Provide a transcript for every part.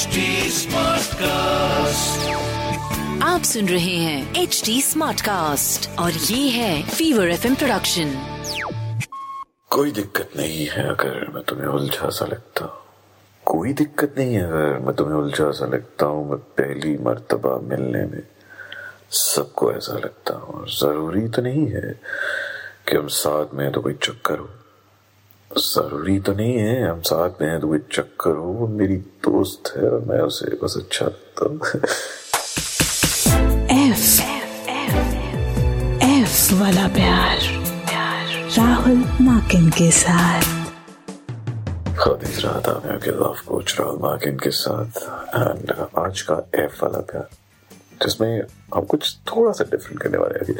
HD Smartcast. आप सुन रहे हैं एच डी स्मार्ट कास्ट और ये है फीवर एफ़ प्रोडक्शन कोई दिक्कत नहीं है अगर मैं तुम्हें उलझा सा लगता हूँ। कोई दिक्कत नहीं है अगर मैं तुम्हें उलझा सा लगता हूँ मैं पहली मर्तबा मिलने में सबको ऐसा लगता हूँ। और ज़रूरी तो नहीं है कि हम साथ में तो कोई चक्कर हो। ज़रूरी तो नहीं है हम साथ में हैं तो कोई चक्कर हो वो मेरी दोस्त है और मैं उसे बस अच्छा एफ़ एफ़ वाला प्यार राहुल माकिन के साथ। खादिज रहा था मैं आपके लाफ कोच राहुल मार्किन के साथ एंड आज का एफ़ वाला प्यार जिसमें हम कुछ थोड़ा सा डिफरेंट करने वाले हैं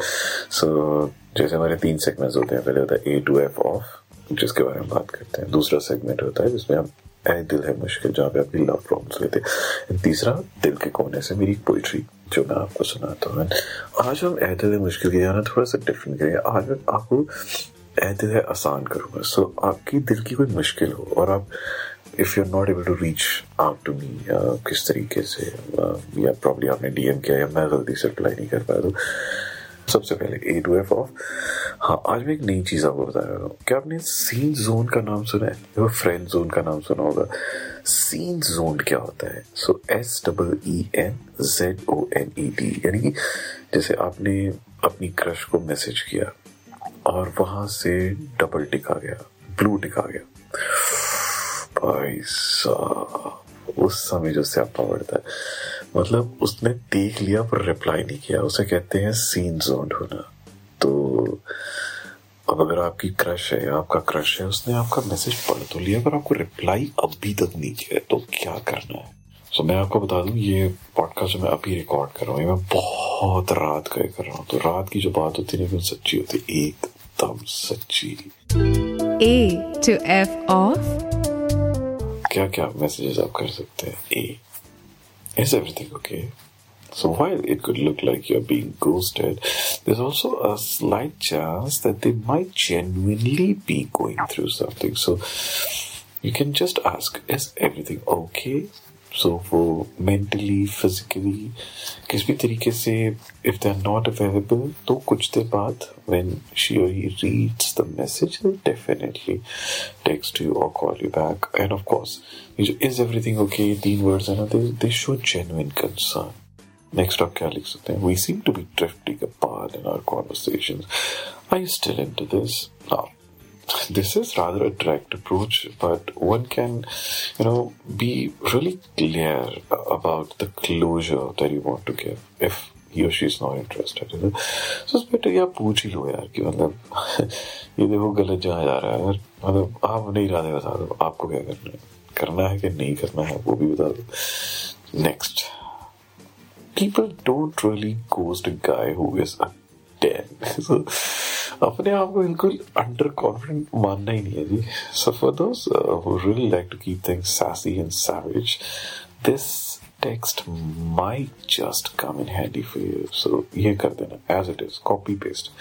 सो so, जैसे हमारे तीन सेगमेंट्स होते हैं पहले होता है ए टू एफ़ ऑफ़ जिसके बारे में बात करते हैं। दूसरा सेगमेंट होता है जिसमें हम ए दिल है मुश्किल, जहाँ पे आपकी लव प्रॉब्लम्स लेते हैं तीसरा, दिल के कोने से मेरी पोइट्री जो मैं आपको सुनाता हूँ। आज हम ए दिल है मुश्किल की जाना थोड़ा सा डिफरेंट करेंगे। आज मैं आपको ए दिल है आसान करूँगा। सो आपकी दिल की कोई मुश्किल हो और आप if you are not able to reach out to me किस तरीके से, या प्रॉब्लम आपने डीएम किया या मैं गलती से रिप्लाई नहीं कर पाया तो सबसे पहले ए टू एफ़ ऑफ़ हाँ आज मैं एक नई चीज़ आपको बता रहा हूँ। क्या आपने सीन जोन का नाम सुना है? या फ्रेंड जोन का नाम सुना होगा? सीन जोन क्या होता है? So S double E N Z O N E D यानी कि जैसे आपने अपनी क्रश को मैसेज किया और वहाँ से डबल टिक आ गया ब्लू टिक आ गया। भाई साहब, उस समय जो स्यापा बढ़ता है। मतलब उसने देख लिया पर रिप्लाई नहीं किया। उसे कहते हैं सीन जोन होना। तो अब अगर आपकी क्रश है आपका क्रश है उसने आपका मैसेज पढ़ तो लिया पर आपको रिप्लाई अभी तक नहीं किया तो क्या करना है? सो so, मैं आपको बता दूँ ये पॉडकास्ट जो मैं अभी रिकॉर्ड कर रहा हूँ मैं बहुत रात का कर रहा हूँ। तो रात की जो बात होती है लेकिन सच्ची होती है। एकदम सच्ची। A to F off. क्या क्या मैसेजेस आप कर सकते हैं? ए Is everything okay? So while it could look like you're being ghosted, there's also a slight chance that they might genuinely be going through something. So you can just ask, is everything okay? सो वो mentally physically किस भी तरीके से if they are not available तो कुछ देर बाद when she और he reads the message definitely text you और call you back and of course ये जो इज़ एवरीथिंग ओके तीन वर्ड्स है ना they show genuine concern next आप क्या लिख सकते हैं? We seem to be drifting apart in our conversations are you still into this now this is rather a direct approach, but one can, you know, be really clear about the closure that you want to give if he or she is not interested. You know? So it's better या पूछ ही लो यार कि मतलब ये देखो गलत जहाँ जा रहा है यार मतलब आप नहीं इरादे बता दो आपको क्या करना है करना है कि नहीं करना है वो भी बता दो next people don't really ghost a guy who is a 10 so अपने आप को बिल्कुल अंडर कॉन्फिडेंट मानना ही नहीं है जी। So for those who like to keep things sassy and savage this text my just come in handy for you so ये कर देना as it is copy paste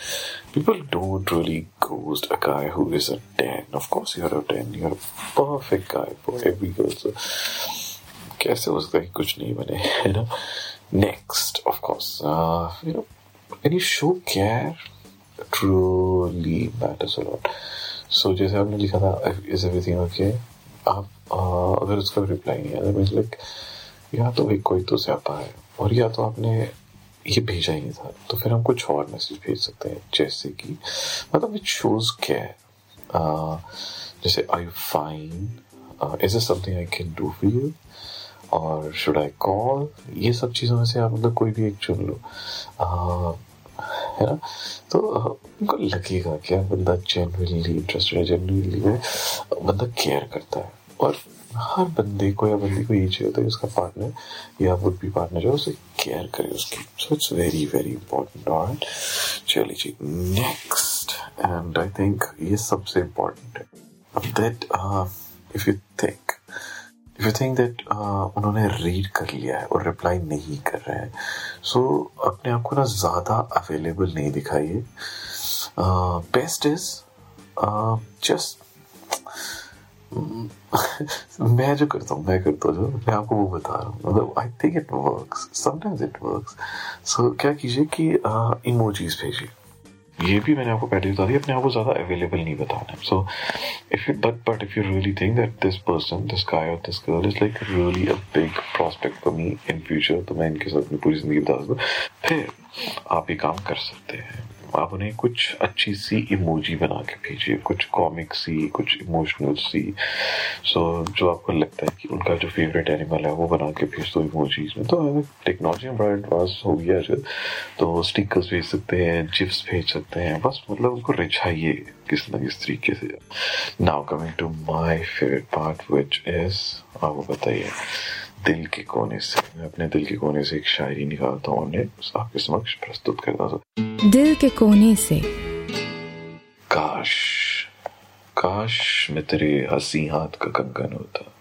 people don't really ghost a guy who is a ten of course you are a ten you are perfect guy for every girl so कैसे हो सकता है कुछ नहीं बने, है ना? Next of course you know an show care truly matters a lot. So जैसे आपने लिखा था is everything okay? आप अगर उसका रिप्लाई नहीं आया मीन्स लाइक या तो भाई कोई तो स्यापा है और या तो आपने ये भेजा ही नहीं था तो फिर हम कुछ और मैसेज भेज सकते हैं जैसे कि मतलब विच शोज़ है जैसे I fine is it something I can do for you और शुड आई कॉल ये सब चीज़ों में से आप मतलब कोई भी एक चुन लो। uh, है। ना तो उनको लगेगा कि बंदा जेनुअनली इंटरेस्टेड है जेनुअनली बंदा केयर करता है। और हर बंदे को या बंदी को ये चाहिए होता है उसका पार्टनर या वुड बी पार्टनर जो उसे केयर करे उसकी। So it's very very important alright चलिए जी नेक्स्ट एंड आई थिंक ये सबसे इंपॉर्टेंट है। That if you think you think that उन्होंने रीड कर लिया है और रिप्लाई नहीं कर रहे हैं। सो so, अपने आप को ना ज़्यादा अवेलेबल नहीं दिखाइए। बेस्ट इज़ जस्ट मैं जो करता हूँ मैं करता हूँ मैं आपको वो बता रहा हूँ। मतलब I think it works sometimes it works so क्या कीजिए कि इमोजीज भेजिए। ये भी मैंने आपको पहले बता दिया, अपने आप को ज़्यादा अवेलेबल नहीं बताना so if you but but if you really think that this person this guy और this girl is like really a big prospect for me in future तो मैं इनके साथ अपनी पूरी ज़िंदगी बता सकता फिर आप ये काम कर सकते हैं। आप उन्हें कुछ अच्छी सी इमोजी बना के भेजिए कुछ कॉमिक सी कुछ इमोशनल सी। सो so, जो आपको लगता है कि उनका जो फेवरेट एनिमल है वो बना के भेज दो इमोजीज में। तो टेक्नोलॉजी में बड़ा एडवांस हो गया है। तो स्टिकर्स भेज सकते हैं जिप्स भेज सकते हैं। बस मतलब उनको रिझाइए किस ना किस तरीके से। Now coming to my favourite part which is आपको बताइए। दिल के कोने से मैं अपने दिल के कोने से एक शायरी निकालता हूँ उन्हें आपके समक्ष प्रस्तुत करता हूँ। दिल के कोने से। काश काश मैं तेरे हसी हाथ का कंगन होता।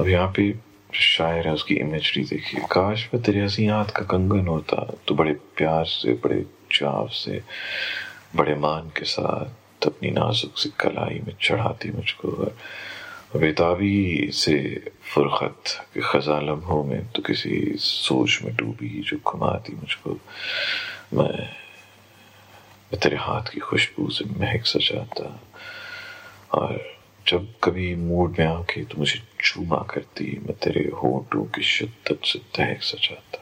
अब यहाँ पे शायर है उसकी इमेजरी देखिए। काश मैं तेरे हसी हाथ का कंगन होता तो बड़े प्यार से बड़े चाव से बड़े मान के साथ अपनी नाजुक सी कलाई में चढ़ाती मुझको और बेताबी से फुरखत खजा लम्हों में तो किसी सोच में डूबी, जो घुमाती मुझको, मैं तेरे हाथ की खुशबू से महक सजाता और जब कभी मूड में आके तो मुझे चूमा करती, मैं तेरे होठों की शिद्दत से तहक सजाता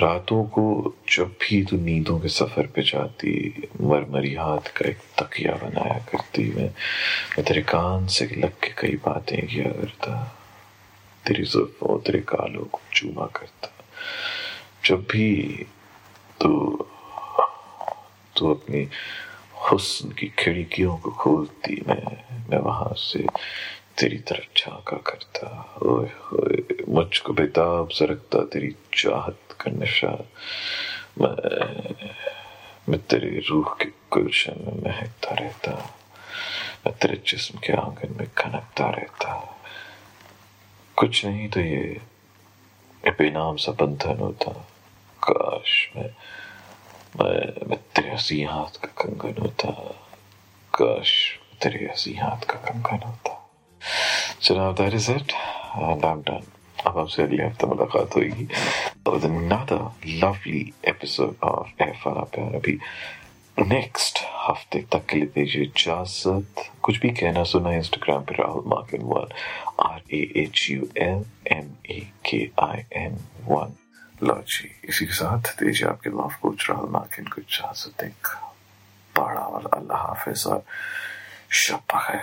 रातों को जब भी तू नींदों के सफ़र पे जाती, मरमरी हाथ का एक तकिया बनाया करती, मैं मैं तेरे कान से लग के कई बातें किया करता, तेरी जुल्फों तेरे कालों को चूमा करता। जब भी तू तू अपनी हुस्न की खिड़कियों को खोलती, मैं मैं वहाँ से तेरी तरफ़ झांका करता। ओए ओए मुझको बेताब सरकता तेरी चाहत का नशा। मैं मैं तेरे रूह के गुलशन में महकता रहता। मैं तेरे जिस्म के आँगन में खनकता रहता। कुछ नहीं तो ये बेनाम सा बंधन होता। काश मैं मैं मैं तेरे हसी हाथ का कंगन होता। काश तेरे हसी हाथ का कंगन होता। So now that is it, and I'm done. अब आपसे अगले हफ़्ते मुलाकात होगी with another lovely episode of F वाला प्यार अभी नेक्स्ट हफ़्ते तक के लिए दीजिए इजाज़त कुछ भी कहना सुना इंस्टाग्राम पे Rahul मार्किन one R A H U L M A K I N one लो जी इसी के साथ दीजिए आपके लव कोच राहुल मार्किन को इजाज़त एक बड़ा वाला अल्लाह हाफिज और शब है